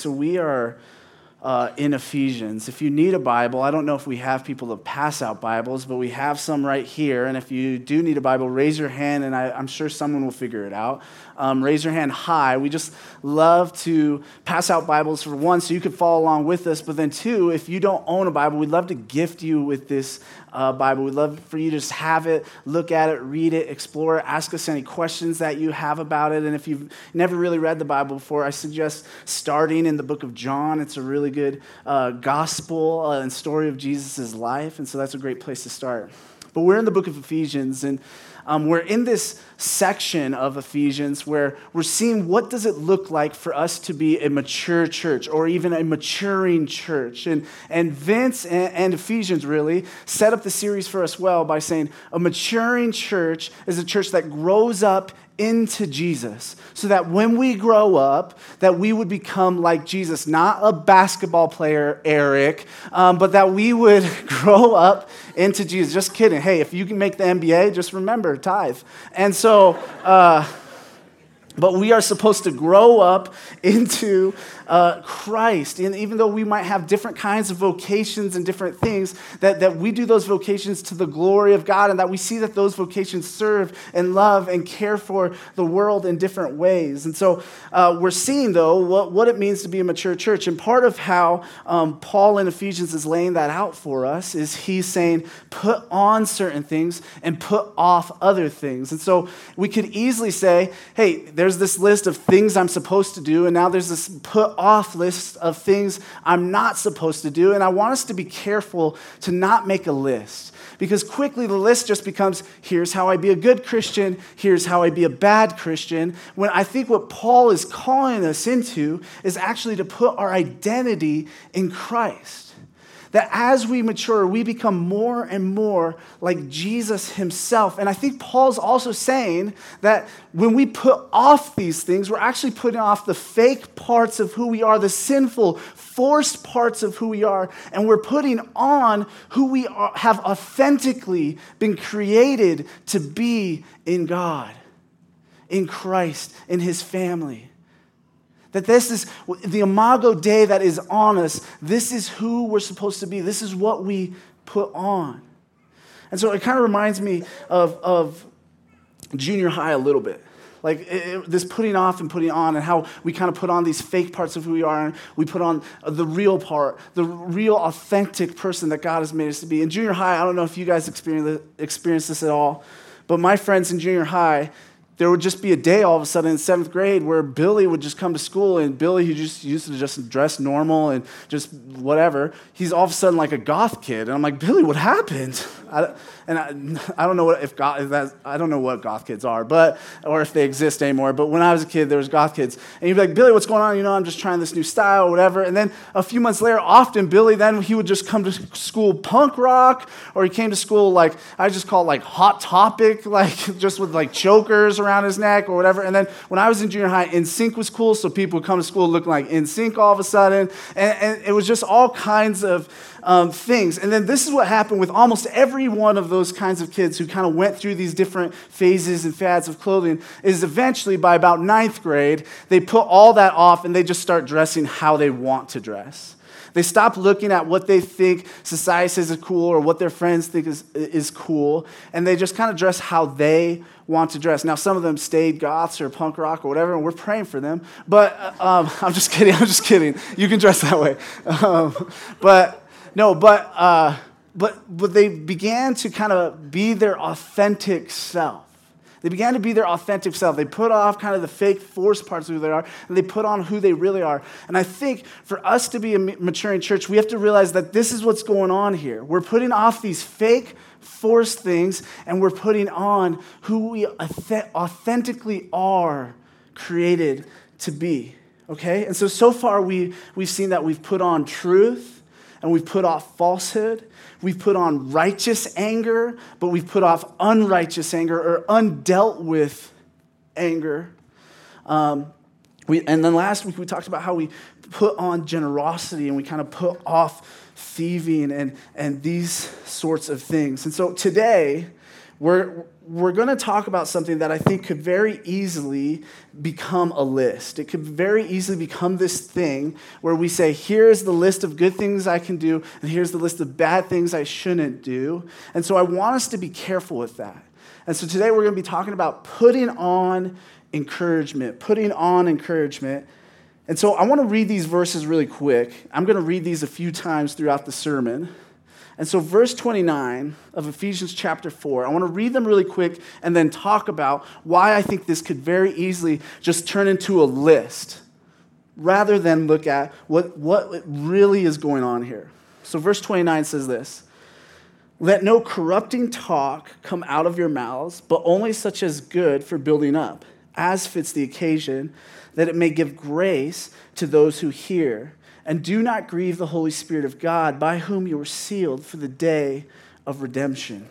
So we are uh, in Ephesians. If you need a Bible, I don't know if we have people to pass out Bibles, but we have some right here. And if you do need a Bible, raise your hand, and I, am sure someone will figure it out. Um, raise your hand high. We just love to pass out Bibles for one, so you can follow along with us. But then two, if you don't own a Bible, we'd love to gift you with this uh, Bible. We'd love for you to just have it, look at it, read it, explore it, ask us any questions that you have about it. And if you've never really read the Bible before, I suggest starting in the book of John. It's a really good uh, gospel uh, and story of Jesus' life. And so that's a great place to start. But we're in the book of Ephesians, and um, we're in this section of Ephesians where we're seeing what does it look like for us to be a mature church or even a maturing church. And, and Vince and, and Ephesians really set up the series for us well by saying a maturing church is a church that grows up into Jesus so that when we grow up that we would become like Jesus. Not a basketball player Eric um, but that we would grow up into Jesus. Just kidding. Hey if you can make the NBA just remember tithe. And so uh, but we are supposed to grow up into uh, Christ. And even though we might have different kinds of vocations and different things, that, that we do those vocations to the glory of God and that we see that those vocations serve and love and care for the world in different ways. And so uh, we're seeing, though, what, what it means to be a mature church. And part of how um, Paul in Ephesians is laying that out for us is he's saying, put on certain things and put off other things. And so we could easily say, hey, there's this list of things I'm supposed to do, and now there's this put off list of things I'm not supposed to do. And I want us to be careful to not make a list because quickly the list just becomes here's how I be a good Christian, here's how I be a bad Christian. When I think what Paul is calling us into is actually to put our identity in Christ. That as we mature, we become more and more like Jesus himself. And I think Paul's also saying that when we put off these things, we're actually putting off the fake parts of who we are, the sinful, forced parts of who we are, and we're putting on who we are, have authentically been created to be in God, in Christ, in his family. That this is the imago Dei that is on us. This is who we're supposed to be. This is what we put on. And so it kind of reminds me of, of junior high a little bit. Like it, this putting off and putting on, and how we kind of put on these fake parts of who we are, and we put on the real part, the real authentic person that God has made us to be. In junior high, I don't know if you guys experienced this at all, but my friends in junior high, there would just be a day all of a sudden in seventh grade where Billy would just come to school and Billy, who just used to just dress normal and just whatever, he's all of a sudden like a goth kid. And I'm like, Billy, what happened? I, and I, I don't know what if goth, if that, I don't know what goth kids are, but or if they exist anymore. But when I was a kid, there was goth kids, and you'd be like, Billy, what's going on? You know, I'm just trying this new style or whatever. And then a few months later, often Billy then he would just come to school punk rock, or he came to school like I just call it like hot topic, like just with like chokers around his neck or whatever. And then when I was in junior high, NSYNC was cool, so people would come to school looking like NSYNC all of a sudden, and, and it was just all kinds of um, things. And then this is what happened with almost every one of those kinds of kids who kind of went through these different phases and fads of clothing is eventually by about ninth grade, they put all that off and they just start dressing how they want to dress. They stop looking at what they think society says is cool or what their friends think is, is cool, and they just kind of dress how they want to dress. Now, some of them stayed goths or punk rock or whatever, and we're praying for them. But uh, um, I'm just kidding. I'm just kidding. You can dress that way. Um, but no, but, uh, but, but they began to kind of be their authentic self. They began to be their authentic self. They put off kind of the fake forced parts of who they are, and they put on who they really are. And I think for us to be a maturing church, we have to realize that this is what's going on here. We're putting off these fake, forced things, and we're putting on who we authentically are created to be. Okay? And so, so far, we, we've seen that we've put on truth and we've put off falsehood. We've put on righteous anger, but we've put off unrighteous anger or undealt with anger. Um, we, and then last week we talked about how we put on generosity and we kind of put off thieving and, and these sorts of things. And so today we're, we're going to talk about something that I think could very easily become a list. It could very easily become this thing where we say, here's the list of good things I can do, and here's the list of bad things I shouldn't do. And so I want us to be careful with that. And so today we're going to be talking about putting on encouragement, putting on encouragement. And so I want to read these verses really quick. I'm going to read these a few times throughout the sermon. And so, verse 29 of Ephesians chapter 4, I want to read them really quick and then talk about why I think this could very easily just turn into a list rather than look at what, what really is going on here. So, verse 29 says this Let no corrupting talk come out of your mouths, but only such as good for building up, as fits the occasion, that it may give grace to those who hear. And do not grieve the Holy Spirit of God, by whom you were sealed for the day of redemption.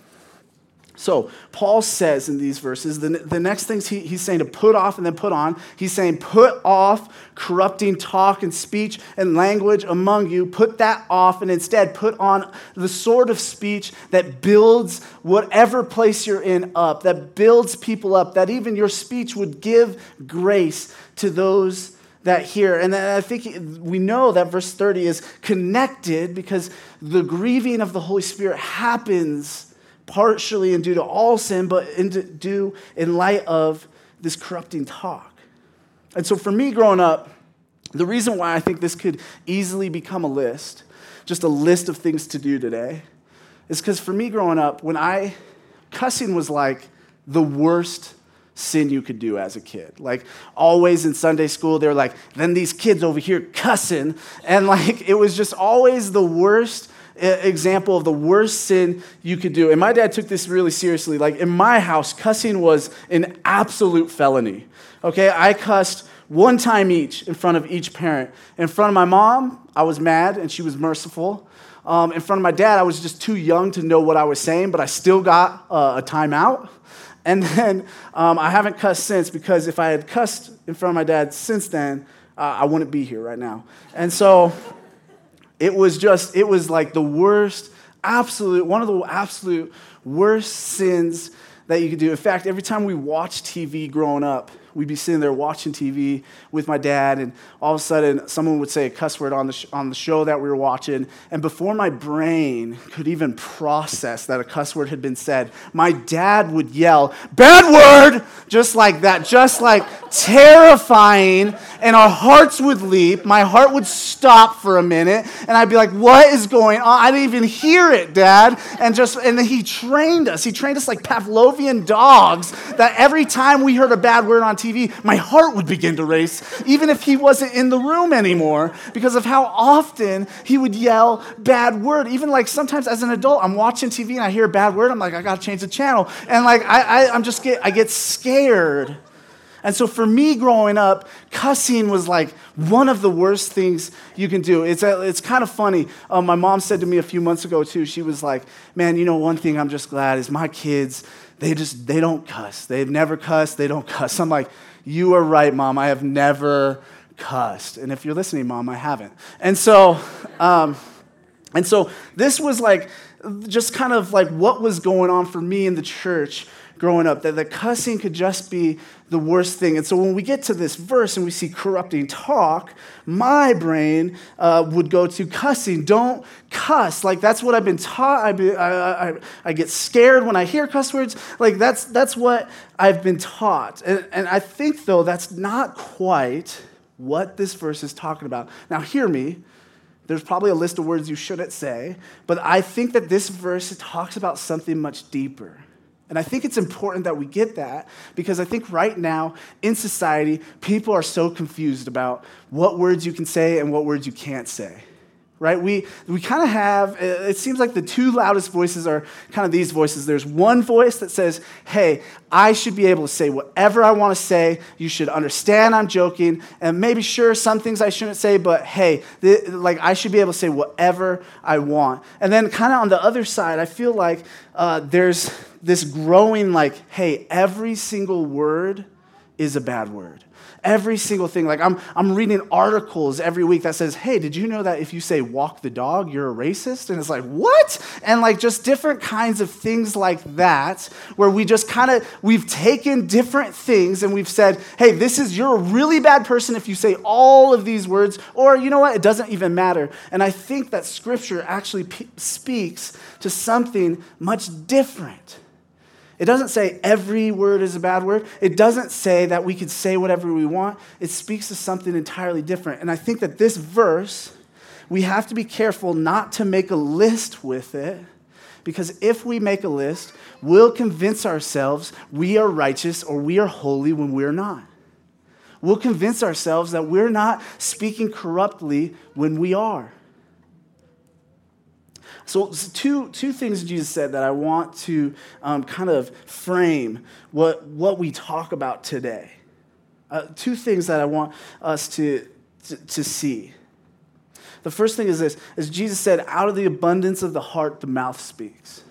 So, Paul says in these verses, the, the next things he, he's saying to put off and then put on, he's saying, put off corrupting talk and speech and language among you. Put that off and instead put on the sort of speech that builds whatever place you're in up, that builds people up, that even your speech would give grace to those that hear. And I think we know that verse 30 is connected because the grieving of the Holy Spirit happens partially and due to all sin, but in due in light of this corrupting talk. And so for me growing up, the reason why I think this could easily become a list, just a list of things to do today, is because for me growing up, when I, cussing was like the worst sin you could do as a kid. Like always in Sunday school, they're like, then these kids over here cussing. And like it was just always the worst example of the worst sin you could do. And my dad took this really seriously. Like in my house, cussing was an absolute felony. Okay, I cussed one time each in front of each parent. In front of my mom, I was mad and she was merciful. Um, in front of my dad, I was just too young to know what I was saying, but I still got uh, a timeout. And then um, I haven't cussed since because if I had cussed in front of my dad since then, uh, I wouldn't be here right now. And so it was just, it was like the worst, absolute, one of the absolute worst sins that you could do. In fact, every time we watched TV growing up, we'd be sitting there watching TV with my dad, and all of a sudden, someone would say a cuss word on the, sh- on the show that we were watching. And before my brain could even process that a cuss word had been said, my dad would yell, Bad word! Just like that, just like terrifying. And our hearts would leap. My heart would stop for a minute, and I'd be like, What is going on? I didn't even hear it, Dad. And just, and then he trained us. He trained us like Pavlovian dogs that every time we heard a bad word on TV, my heart would begin to race, even if he wasn't in the room anymore, because of how often he would yell bad word. Even like sometimes as an adult, I'm watching TV and I hear a bad word, I'm like, I gotta change the channel. And like I, I I'm just get I get scared. And so for me growing up, cussing was like one of the worst things you can do. It's, a, it's kind of funny. Um, my mom said to me a few months ago, too, she was like, Man, you know, one thing I'm just glad is my kids, they just, they don't cuss. They've never cussed, they don't cuss. I'm like, you are right, mom. I have never cussed. And if you're listening, mom, I haven't. And so, um, and so this was like, just kind of like what was going on for me in the church growing up, that the cussing could just be the worst thing. And so when we get to this verse and we see corrupting talk, my brain uh, would go to cussing. Don't cuss. Like that's what I've been taught. I, be, I, I, I, get scared when I hear cuss words. Like that's, that's what I've been taught. And, and I think, though, that's not quite what this verse is talking about. Now, hear me. There's probably a list of words you shouldn't say, but I think that this verse talks about something much deeper. And I think it's important that we get that because I think right now in society, people are so confused about what words you can say and what words you can't say. Right? We, we kind of have, it seems like the two loudest voices are kind of these voices. There's one voice that says, hey, I should be able to say whatever I want to say. You should understand I'm joking. And maybe, sure, some things I shouldn't say, but hey, the, like I should be able to say whatever I want. And then, kind of on the other side, I feel like uh, there's this growing, like, hey, every single word is a bad word. Every single thing. Like I'm, I'm reading articles every week that says, hey, did you know that if you say walk the dog, you're a racist? And it's like, what? And like just different kinds of things like that, where we just kind of, we've taken different things and we've said, hey, this is, you're a really bad person if you say all of these words, or you know what, it doesn't even matter. And I think that scripture actually speaks to something much different. It doesn't say every word is a bad word. It doesn't say that we could say whatever we want. It speaks to something entirely different. And I think that this verse, we have to be careful not to make a list with it, because if we make a list, we'll convince ourselves we are righteous or we are holy when we're not. We'll convince ourselves that we're not speaking corruptly when we are. So, two, two things Jesus said that I want to um, kind of frame what, what we talk about today. Uh, two things that I want us to, to, to see. The first thing is this, as Jesus said, out of the abundance of the heart, the mouth speaks.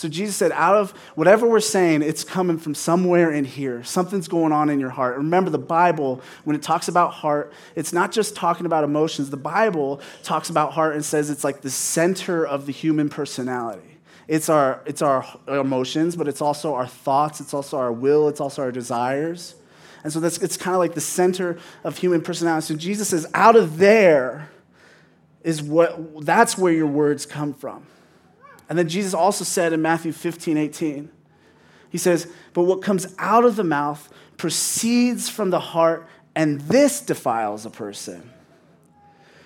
So Jesus said, out of whatever we're saying, it's coming from somewhere in here. Something's going on in your heart. Remember, the Bible, when it talks about heart, it's not just talking about emotions. The Bible talks about heart and says it's like the center of the human personality. It's our, it's our emotions, but it's also our thoughts, it's also our will, it's also our desires. And so that's, it's kind of like the center of human personality. So Jesus says, out of there is what, that's where your words come from. And then Jesus also said in Matthew 15, 18, he says, But what comes out of the mouth proceeds from the heart, and this defiles a person.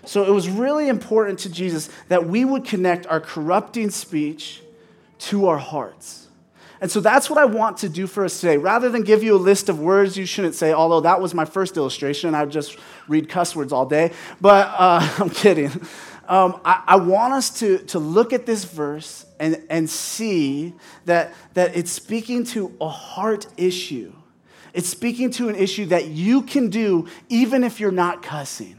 So it was really important to Jesus that we would connect our corrupting speech to our hearts. And so that's what I want to do for us today. Rather than give you a list of words you shouldn't say, although that was my first illustration, I would just read cuss words all day. But uh, I'm kidding um, I, I, want us to, to look at this verse and, and see that, that it's speaking to a heart issue. It's speaking to an issue that you can do even if you're not cussing.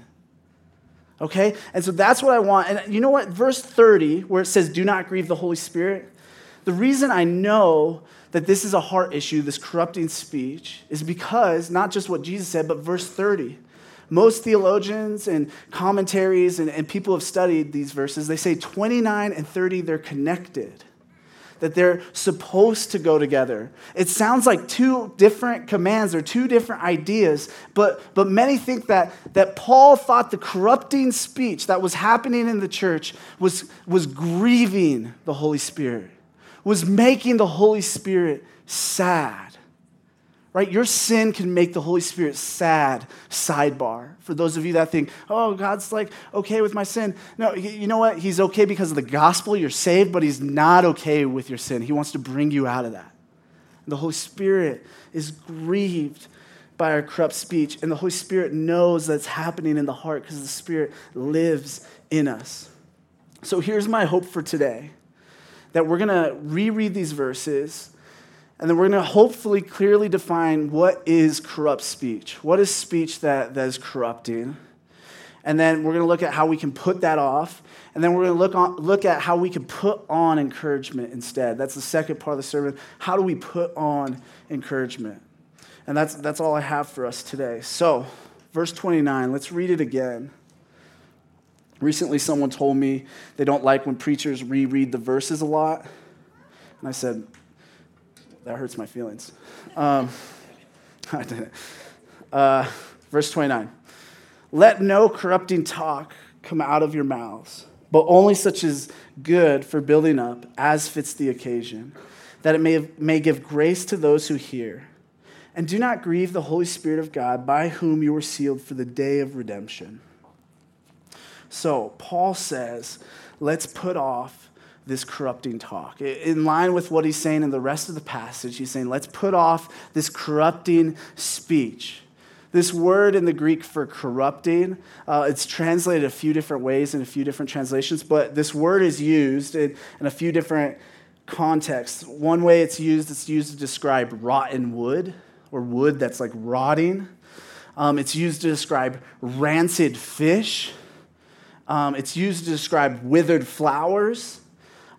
Okay? And so that's what I want. And you know what? Verse 30, where it says, Do not grieve the Holy Spirit, the reason I know that this is a heart issue, this corrupting speech, is because not just what Jesus said, but verse 30. Most theologians and commentaries and, and people have studied these verses. They say 29 and 30, they're connected that they're supposed to go together. It sounds like two different commands or two different ideas, but, but many think that, that Paul thought the corrupting speech that was happening in the church was, was grieving the Holy Spirit, was making the Holy Spirit sad right? Your sin can make the Holy Spirit sad, sidebar. For those of you that think, oh, God's like okay with my sin. No, you know what? He's okay because of the gospel, you're saved, but He's not okay with your sin. He wants to bring you out of that. The Holy Spirit is grieved by our corrupt speech, and the Holy Spirit knows that's happening in the heart because the Spirit lives in us. So here's my hope for today that we're going to reread these verses and then we're going to hopefully clearly define what is corrupt speech. What is speech that, that is corrupting? And then we're going to look at how we can put that off. And then we're going to look, on, look at how we can put on encouragement instead. That's the second part of the sermon. How do we put on encouragement? And that's, that's all I have for us today. So, verse 29, let's read it again. Recently, someone told me they don't like when preachers reread the verses a lot. And I said, that hurts my feelings. Um, I didn't. Uh, verse 29. Let no corrupting talk come out of your mouths, but only such as good for building up, as fits the occasion, that it may, may give grace to those who hear. And do not grieve the Holy Spirit of God, by whom you were sealed for the day of redemption. So, Paul says, let's put off this corrupting talk. In line with what he's saying in the rest of the passage, he's saying, let's put off this corrupting speech. This word in the Greek for corrupting, uh, it's translated a few different ways in a few different translations, but this word is used in, in a few different contexts. One way it's used, it's used to describe rotten wood or wood that's like rotting. Um, it's used to describe rancid fish. Um, it's used to describe withered flowers.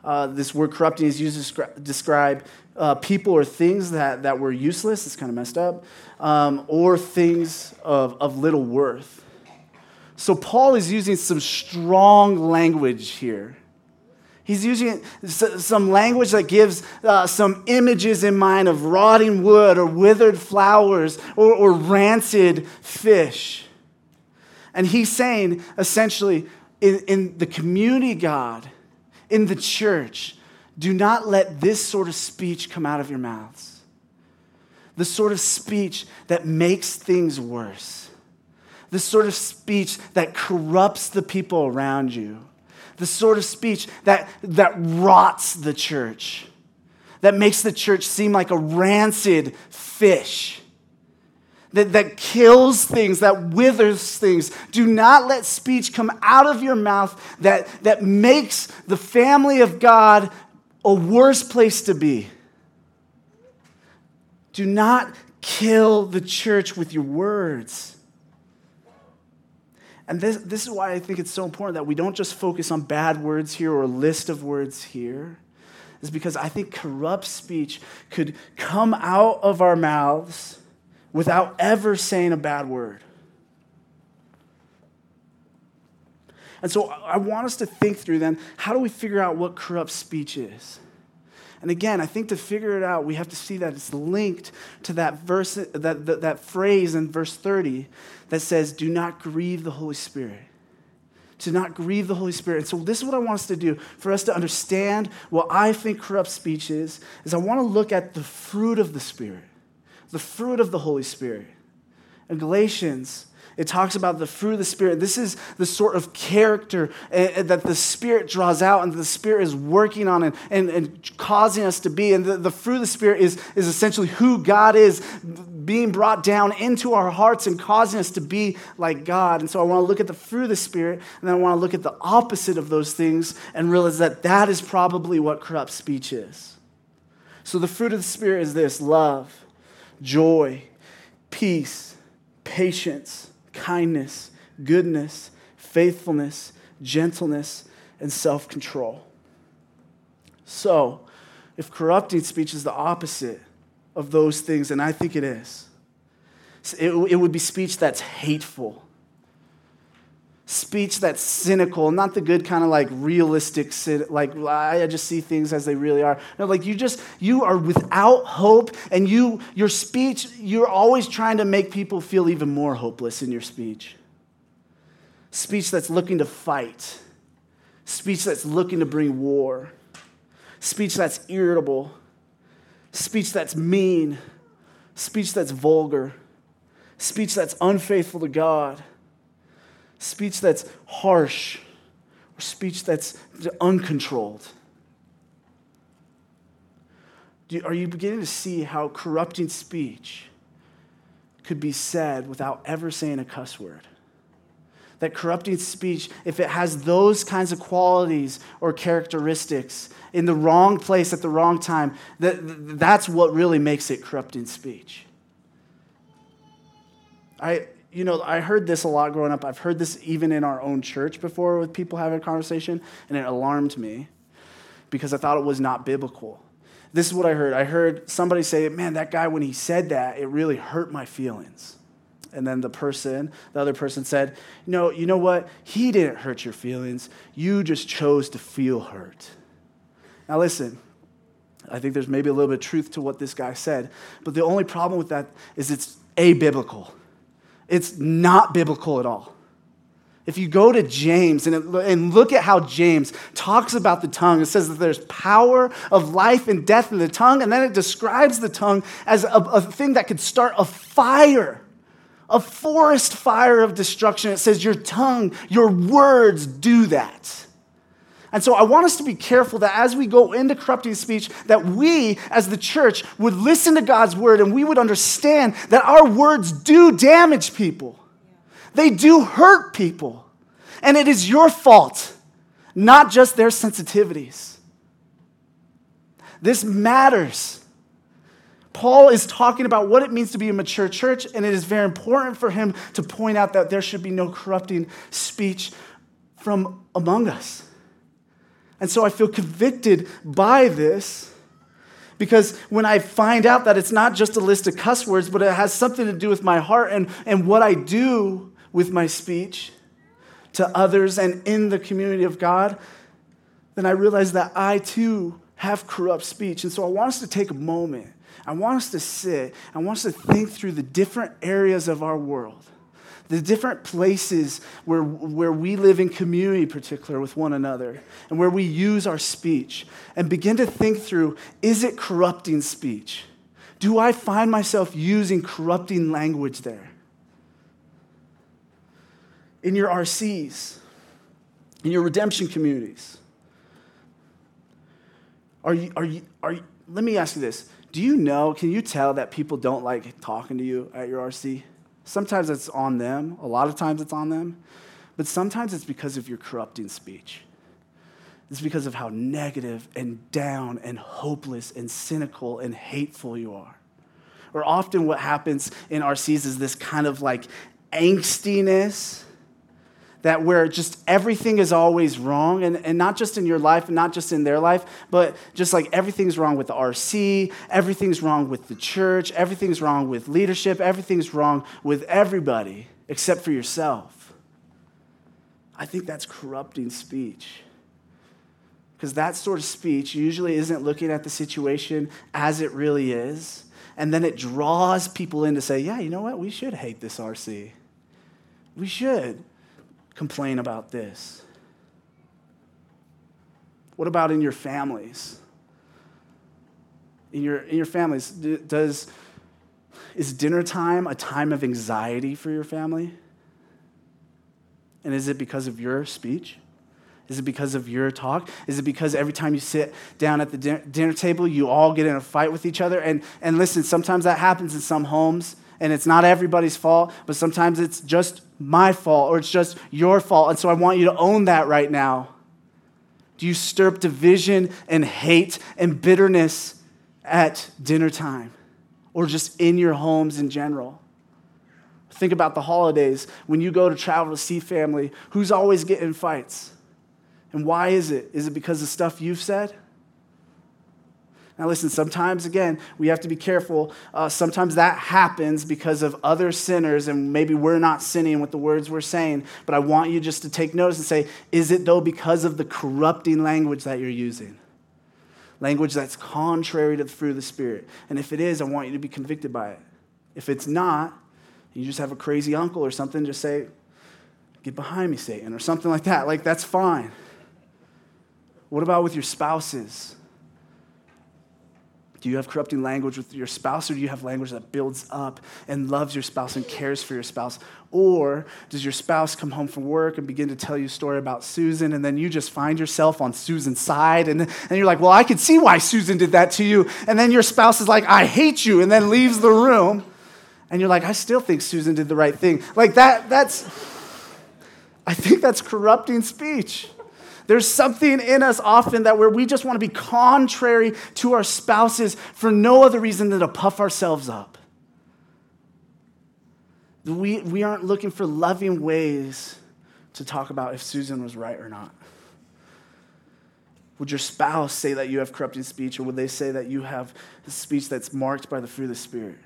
Uh, this word corrupting is used to describe uh, people or things that, that were useless, it's kind of messed up, um, or things of, of little worth. So Paul is using some strong language here. He's using some language that gives uh, some images in mind of rotting wood or withered flowers or, or rancid fish. And he's saying essentially, in, in the community, God, in the church, do not let this sort of speech come out of your mouths. The sort of speech that makes things worse. The sort of speech that corrupts the people around you. The sort of speech that, that rots the church, that makes the church seem like a rancid fish that, that kills things, that withers things. Do not let speech come out of your mouth that, that makes the family of God a worse place to be. Do not kill the church with your words. And this, this is why I think it's so important that we don't just focus on bad words here or a list of words here, is because I think corrupt speech could come out of our mouths without ever saying a bad word. And so I want us to think through then how do we figure out what corrupt speech is? And again, I think to figure it out, we have to see that it's linked to that verse, that, that, that phrase in verse 30 that says, Do not grieve the Holy Spirit. To not grieve the Holy Spirit. And so this is what I want us to do for us to understand what I think corrupt speech is, is I want to look at the fruit of the Spirit, the fruit of the Holy Spirit. In Galatians, it talks about the fruit of the Spirit. This is the sort of character uh, that the Spirit draws out and the Spirit is working on and, and, and causing us to be. And the, the fruit of the Spirit is, is essentially who God is being brought down into our hearts and causing us to be like God. And so I want to look at the fruit of the Spirit and then I want to look at the opposite of those things and realize that that is probably what corrupt speech is. So the fruit of the Spirit is this love, joy, peace, patience kindness, goodness, faithfulness, gentleness, and self control. So, if corrupting speech is the opposite of those things, and I think it is, it, it would be speech that's hateful, speech that's cynical, not the good kind of like realistic, like I just see things as they really are. No, like you just, you are without hope, and you, your speech, you're always trying to make people feel even more hopeless in your speech. Speech that's looking to fight, speech that's looking to bring war, speech that's irritable, speech that's mean, speech that's vulgar, speech that's unfaithful to God speech that's harsh, or speech that's uncontrolled? You, are you beginning to see how corrupting speech could be said without ever saying a cuss word? That corrupting speech, if it has those kinds of qualities or characteristics in the wrong place at the wrong time, that, that's what really makes it corrupting speech. I, you know, I heard this a lot growing up. I've heard this even in our own church before with people having a conversation, and it alarmed me because I thought it was not biblical. This is what I heard. I heard somebody say, Man, that guy, when he said that, it really hurt my feelings. And then the person, the other person said, No, you know what? He didn't hurt your feelings. You just chose to feel hurt. Now, listen, I think there's maybe a little bit of truth to what this guy said, but the only problem with that is it's abiblical. It's not biblical at all. If you go to James and, and look at how James talks about the tongue, it says that there's power of life and death in the tongue, and then it describes the tongue as a, a thing that could start a fire, a forest fire of destruction. It says, Your tongue, your words do that. And so I want us to be careful that as we go into corrupting speech, that we as the church would listen to God's word and we would understand that our words do damage people. They do hurt people. And it is your fault, not just their sensitivities. This matters. Paul is talking about what it means to be a mature church, and it is very important for him to point out that there should be no corrupting speech from among us. And so I feel convicted by this Because when I find out that it's not just a list of cuss words, but it has something to do with my heart and, and what I do with my speech to others and in the community of God, then I realize that I too have corrupt speech. And so I want us to take a moment. I want us to sit. I want us to think through the different areas of our world the different places where, where we live in community, particular with one another, and where we use our speech, and begin to think through is it corrupting speech? Do I find myself using corrupting language there? In your RCs, in your redemption communities? Are you, are you, are you, let me ask you this. Do you know, can you tell that people don't like talking to you at your RC? Sometimes it's on them, a lot of times it's on them, but sometimes it's because of your corrupting speech. It's because of how negative and down and hopeless and cynical and hateful you are. Or often what happens in RCs is this kind of like angstiness that where just everything is always wrong, and, and not just in your life and not just in their life, but just like everything's wrong with the RC, everything's wrong with the church, everything's wrong with leadership, everything's wrong with everybody except for yourself. I think that's corrupting speech. Because that sort of speech usually isn't looking at the situation as it really is. And then it draws people in to say, yeah, you know what? We should hate this RC. We should complain about this? What about in your families? In your, in your families, does, is dinner time a time of anxiety for your family? And is it because of your speech? Is it because of your talk? Is it because every time you sit down at the dinner table, you all get in a fight with each other? And, and listen, sometimes that happens in some homes and it's not everybody's fault, but sometimes it's just my fault or it's just your fault. And so I want you to own that right now. Do you stir up division and hate and bitterness at dinner time or just in your homes in general? Think about the holidays. When you go to travel to see family, who's always getting fights? And why is it? Is it because of stuff you've said? Now, listen, sometimes, again, we have to be careful. Uh, sometimes that happens because of other sinners, and maybe we're not sinning with the words we're saying. But I want you just to take notice and say, is it though because of the corrupting language that you're using? Language that's contrary to the fruit of the Spirit. And if it is, I want you to be convicted by it. If it's not, you just have a crazy uncle or something, just say, Get behind me, Satan, or something like that. Like, that's fine. What about with your spouses? Do you have corrupting language with your spouse, or do you have language that builds up and loves your spouse and cares for your spouse? Or does your spouse come home from work and begin to tell you a story about Susan, and then you just find yourself on Susan's side, and, and you're like, Well, I can see why Susan did that to you. And then your spouse is like, I hate you, and then leaves the room. And you're like, I still think Susan did the right thing. Like that, that's, I think that's corrupting speech. There's something in us often that where we just want to be contrary to our spouses for no other reason than to puff ourselves up. We, we aren't looking for loving ways to talk about if Susan was right or not. Would your spouse say that you have corrupting speech, or would they say that you have a speech that's marked by the fruit of the Spirit?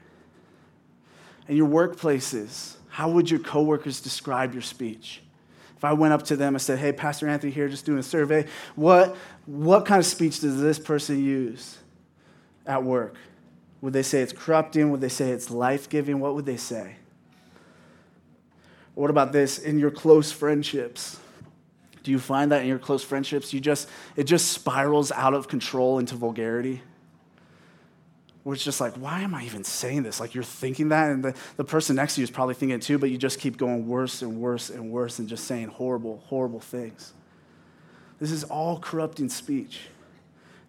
In your workplaces, how would your coworkers describe your speech? If I went up to them and said, hey, Pastor Anthony here, just doing a survey, what, what kind of speech does this person use at work? Would they say it's corrupting? Would they say it's life giving? What would they say? What about this in your close friendships? Do you find that in your close friendships, you just it just spirals out of control into vulgarity? It's just like, why am I even saying this? Like you're thinking that, and the, the person next to you is probably thinking it too, but you just keep going worse and worse and worse and just saying horrible, horrible things. This is all corrupting speech.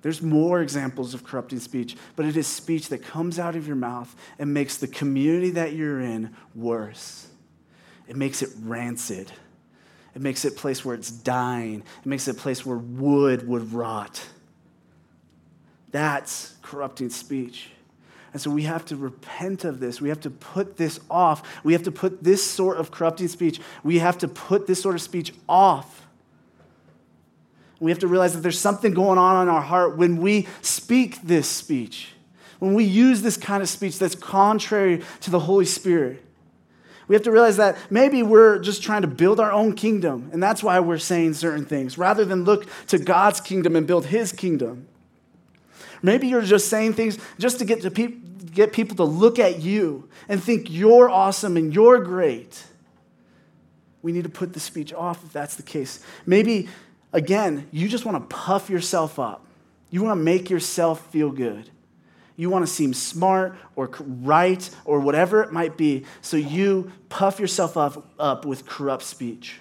There's more examples of corrupting speech, but it is speech that comes out of your mouth and makes the community that you're in worse. It makes it rancid. It makes it a place where it's dying. It makes it a place where wood would rot. That's corrupting speech. And so we have to repent of this. We have to put this off. We have to put this sort of corrupting speech, we have to put this sort of speech off. We have to realize that there's something going on in our heart when we speak this speech, when we use this kind of speech that's contrary to the Holy Spirit. We have to realize that maybe we're just trying to build our own kingdom, and that's why we're saying certain things, rather than look to God's kingdom and build His kingdom. Maybe you're just saying things just to get, to pe- get people to look at you and think you're awesome and you're great. We need to put the speech off if that's the case. Maybe, again, you just want to puff yourself up. You want to make yourself feel good. You want to seem smart or right or whatever it might be, so you puff yourself up, up with corrupt speech.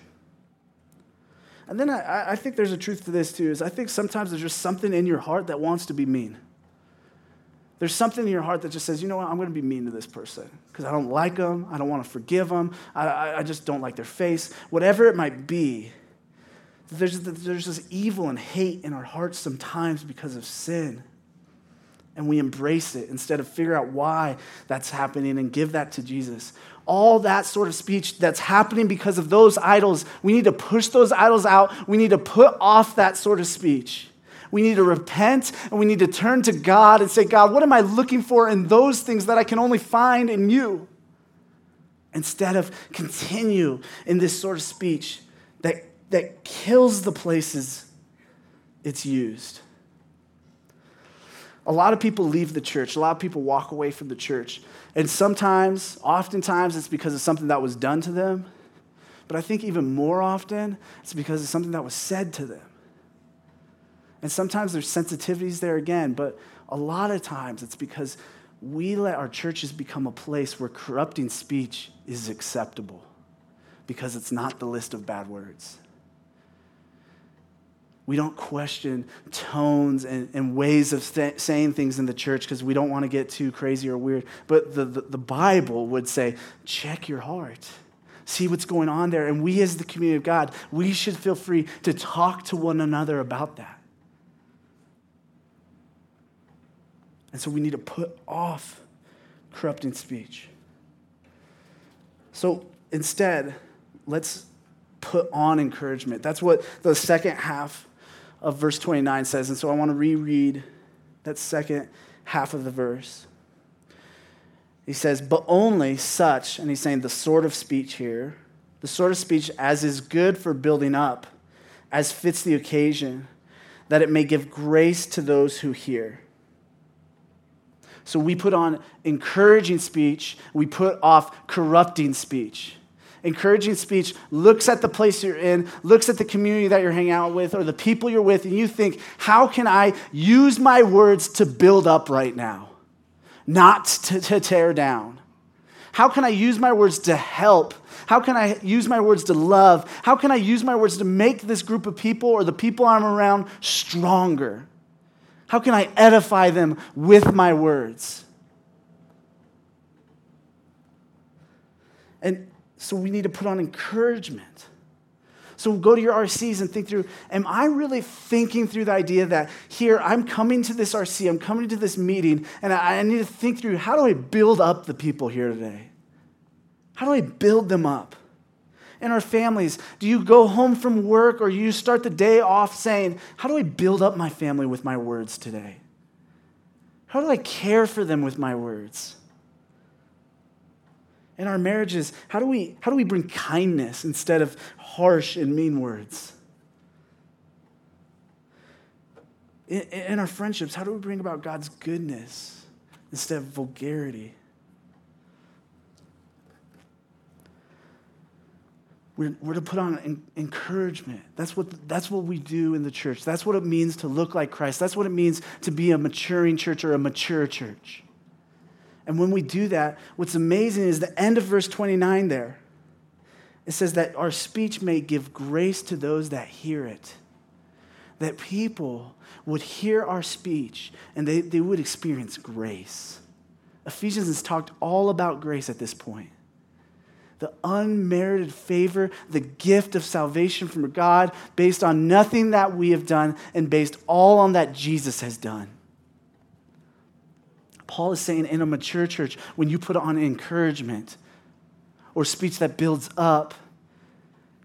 And then I, I think there's a truth to this too, is I think sometimes there's just something in your heart that wants to be mean. There's something in your heart that just says, you know what, I'm going to be mean to this person because I don't like them. I don't want to forgive them. I, I just don't like their face. Whatever it might be, there's, there's this evil and hate in our hearts sometimes because of sin. And we embrace it instead of figure out why that's happening and give that to Jesus. All that sort of speech that's happening because of those idols, we need to push those idols out. We need to put off that sort of speech. We need to repent and we need to turn to God and say, God, what am I looking for in those things that I can only find in you? Instead of continue in this sort of speech that, that kills the places it's used. A lot of people leave the church. A lot of people walk away from the church. And sometimes, oftentimes, it's because of something that was done to them. But I think even more often, it's because of something that was said to them. And sometimes there's sensitivities there again, but a lot of times it's because we let our churches become a place where corrupting speech is acceptable because it's not the list of bad words. We don't question tones and, and ways of th- saying things in the church because we don't want to get too crazy or weird. But the, the, the Bible would say, check your heart see what's going on there. And we, as the community of God, we should feel free to talk to one another about that. And so we need to put off corrupting speech. So instead, let's put on encouragement. That's what the second half of verse 29 says. And so I want to reread that second half of the verse. He says, But only such, and he's saying the sort of speech here, the sort of speech as is good for building up, as fits the occasion, that it may give grace to those who hear. So we put on encouraging speech, we put off corrupting speech. Encouraging speech looks at the place you're in, looks at the community that you're hanging out with, or the people you're with, and you think, how can I use my words to build up right now, not to, to tear down? How can I use my words to help? How can I use my words to love? How can I use my words to make this group of people or the people I'm around stronger? How can I edify them with my words? And so we need to put on encouragement. So go to your RCs and think through Am I really thinking through the idea that here I'm coming to this RC, I'm coming to this meeting, and I, need to think through how do I build up the people here today? How do I build them up? in our families? Do you go home from work or you start the day off saying, How do I build up my family with my words today? How do I care for them with my words? In our marriages, how do we, how do we bring kindness instead of harsh and mean words? In, in our friendships, how do we bring about God's goodness instead of vulgarity? We're, we're to put on encouragement. That's what, that's what we do in the church. That's what it means to look like Christ. That's what it means to be a maturing church or a mature church. And when we do that, what's amazing is the end of verse 29 there. It says that our speech may give grace to those that hear it. That people would hear our speech and they, they would experience grace. Ephesians has talked all about grace at this point the unmerited favor, the gift of salvation from God based on nothing that we have done and based all on that Jesus has done. Paul is saying in a mature church, when you put on encouragement or speech that builds up,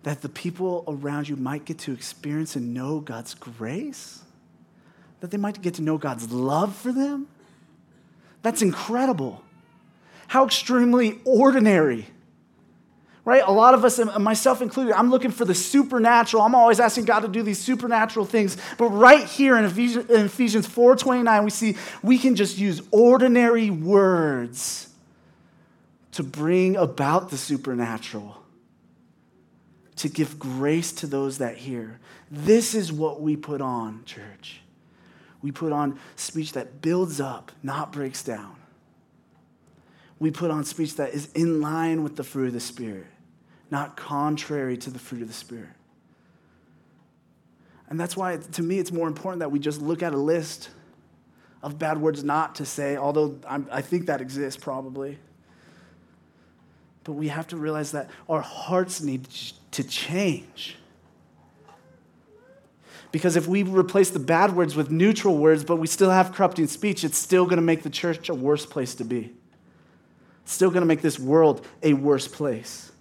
that the people around you might get to experience and know God's grace, that they might get to know God's love for them. That's incredible. How extremely ordinary right? A lot of us, myself included, I'm looking for the supernatural. I'm always asking God to do these supernatural things. But right here in Ephesians, 4.29, we see we can just use ordinary words to bring about the supernatural, to give grace to those that hear. This is what we put on, church. We put on speech that builds up, not breaks down. We put on speech that is in line with the fruit of the Spirit not contrary to the fruit of the Spirit. And that's why, to me, it's more important that we just look at a list of bad words not to say, although I'm, i think that exists probably. But we have to realize that our hearts need to change. Because if we replace the bad words with neutral words, but we still have corrupting speech, it's still going to make the church a worse place to be. It's still going to make this world a worse place.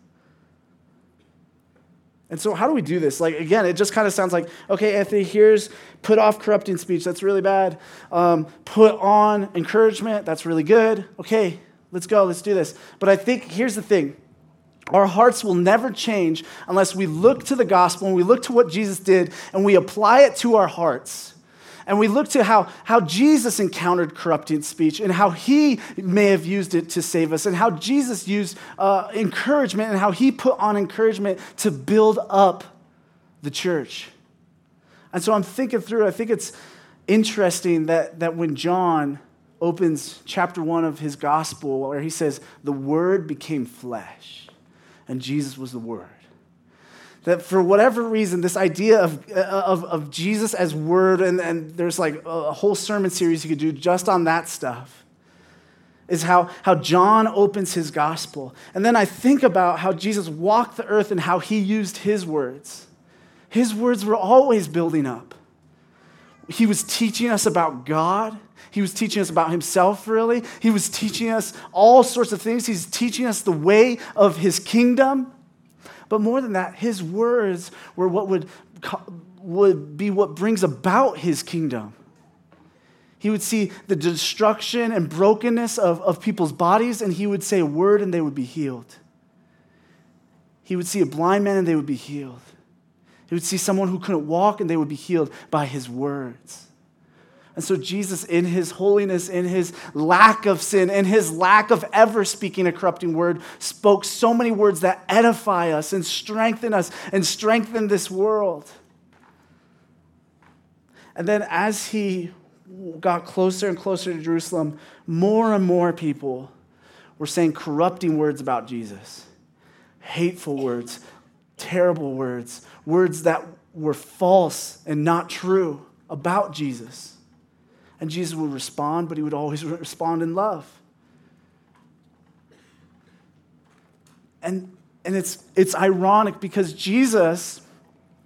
And so, how do we do this? Like, again, it just kind of sounds like, okay, Anthony, here's put off corrupting speech. That's really bad. Um, put on encouragement. That's really good. Okay, let's go. Let's do this. But I think here's the thing our hearts will never change unless we look to the gospel and we look to what Jesus did and we apply it to our hearts and we look to how, how Jesus encountered corrupting speech and how he may have used it to save us, and how Jesus used uh, encouragement and how he put on encouragement to build up the church. And so I'm thinking through, I think it's interesting that, that when John opens chapter one of his gospel, where he says, The Word became flesh, and Jesus was the Word that for whatever reason, this idea of, uh, of, of Jesus as word, and, and there's like a whole sermon series you could do just on that stuff, is how, how John opens his gospel. And then I think about how Jesus walked the earth and how he used his words. His words were always building up. He was teaching us about God. He was teaching us about himself, really. He was teaching us all sorts of things. He's teaching us the way of his kingdom. But more than that, his words were what would, would be what brings about his kingdom. He would see the destruction and brokenness of, of people's bodies, and he would say a word and they would be healed. He would see a blind man and they would be healed. He would see someone who couldn't walk and they would be healed by his words. And so, Jesus, in his holiness, in his lack of sin, in his lack of ever speaking a corrupting word, spoke so many words that edify us and strengthen us and strengthen this world. And then, as he got closer and closer to Jerusalem, more and more people were saying corrupting words about Jesus hateful words, terrible words, words that were false and not true about Jesus. And Jesus would respond, but he would always respond in love. And, and it's, it's ironic because Jesus,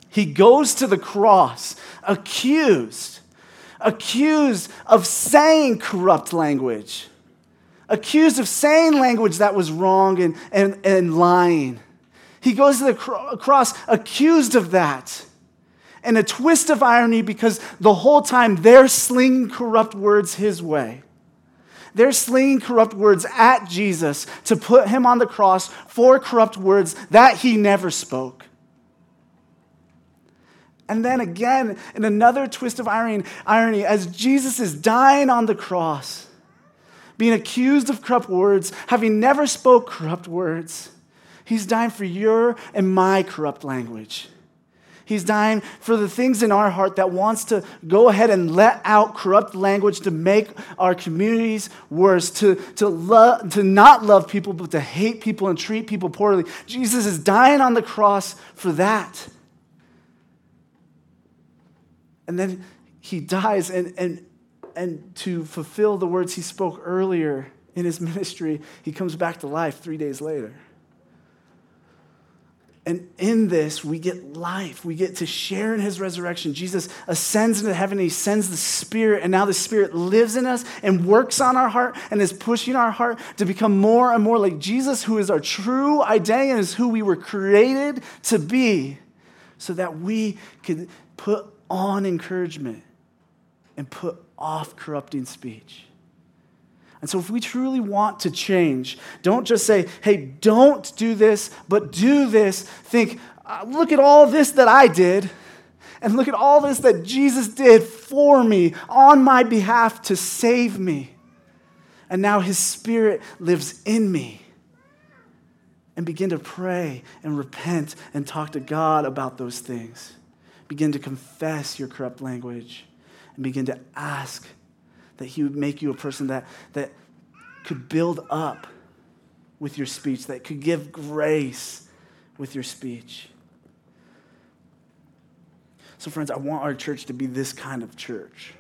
he goes to the cross accused, accused of saying corrupt language, accused of saying language that was wrong and, and, and lying. He goes to the cross accused of that and a twist of irony because the whole time they're slinging corrupt words his way. They're slinging corrupt words at Jesus to put him on the cross for corrupt words that he never spoke. And then again, in another twist of irony, irony, as Jesus is dying on the cross, being accused of corrupt words, having never spoke corrupt words, he's dying for your and my corrupt language. He's dying for the things in our heart that wants to go ahead and let out corrupt language to make our communities worse, to, to, love, to not love people, but to hate people and treat people poorly. Jesus is dying on the cross for that. And then he dies, and, and, and to fulfill the words he spoke earlier in his ministry, he comes back to life three days later. And in this, we get life. We get to share in his resurrection. Jesus ascends into heaven, he sends the Spirit, and now the Spirit lives in us and works on our heart and is pushing our heart to become more and more like Jesus, who is our true identity and is who we were created to be, so that we could put on encouragement and put off corrupting speech. And so, if we truly want to change, don't just say, hey, don't do this, but do this. Think, uh, look at all this that I did, and look at all this that Jesus did for me on my behalf to save me. And now his spirit lives in me. And begin to pray and repent and talk to God about those things. Begin to confess your corrupt language and begin to ask that He would make you a person that, that could build up with your speech, that could give grace with your speech. So, friends, I want our church to be this kind of church.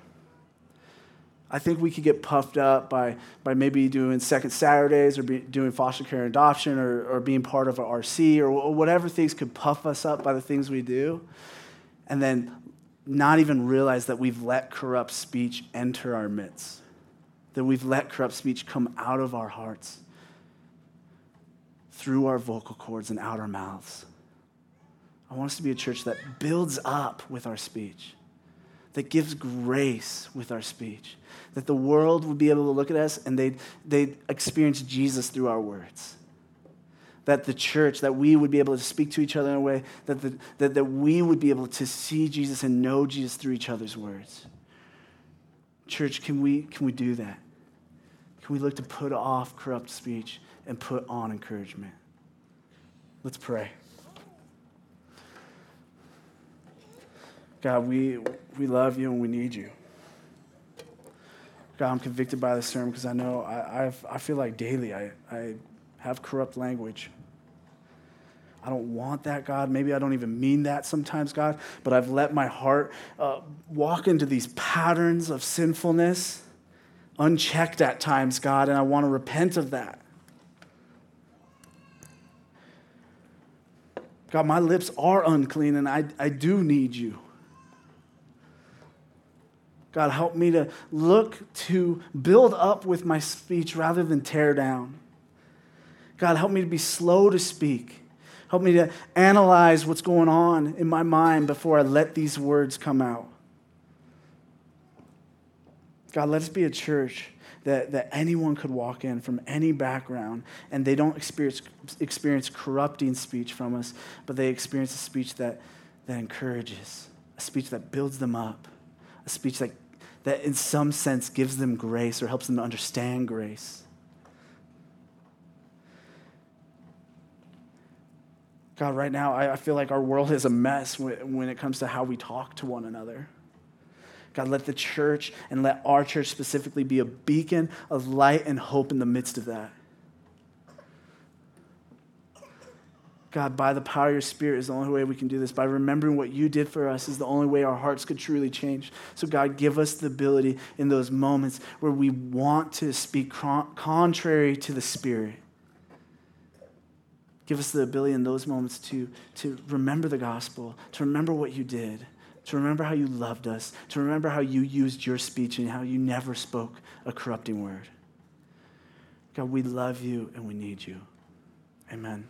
I think we could get puffed up by, by maybe doing second Saturdays or be, doing foster care and adoption or, or being part of an RC or, or whatever things could puff us up by the things we do. And then not even realize that we've let corrupt speech enter our midst, that we've let corrupt speech come out of our hearts through our vocal cords and out our mouths. I want us to be a church that builds up with our speech, that gives grace with our speech, that the world would be able to look at us and they'd, they'd experience Jesus through our words that the church, that we would be able to speak to each other in a way that, the, that, that we would be able to see Jesus and know Jesus through each other's words. Church, can we, can we do that? Can we look to put off corrupt speech and put on encouragement? Let's pray. God, we, we love you and we need you. God, I'm convicted by this sermon because I know I, I've, I feel like daily I, I have corrupt language. I don't want that, God. Maybe I don't even mean that sometimes, God, but I've let my heart uh, walk into these patterns of sinfulness unchecked at times, God, and I want to repent of that. God, my lips are unclean and I, I do need you. God, help me to look to build up with my speech rather than tear down. God, help me to be slow to speak. Help me to analyze what's going on in my mind before I let these words come out. God, let us be a church that, that anyone could walk in from any background and they don't experience, experience corrupting speech from us, but they experience a speech that, that encourages, a speech that builds them up, a speech that, that in some sense gives them grace or helps them to understand grace. God, right now, I feel like our world is a mess when it comes to how we talk to one another. God, let the church and let our church specifically be a beacon of light and hope in the midst of that. God, by the power of your Spirit is the only way we can do this. By remembering what you did for us is the only way our hearts could truly change. So, God, give us the ability in those moments where we want to speak contrary to the Spirit Give us the ability in those moments to, to remember the gospel, to remember what you did, to remember how you loved us, to remember how you used your speech and how you never spoke a corrupting word. God, we love you and we need you. Amen.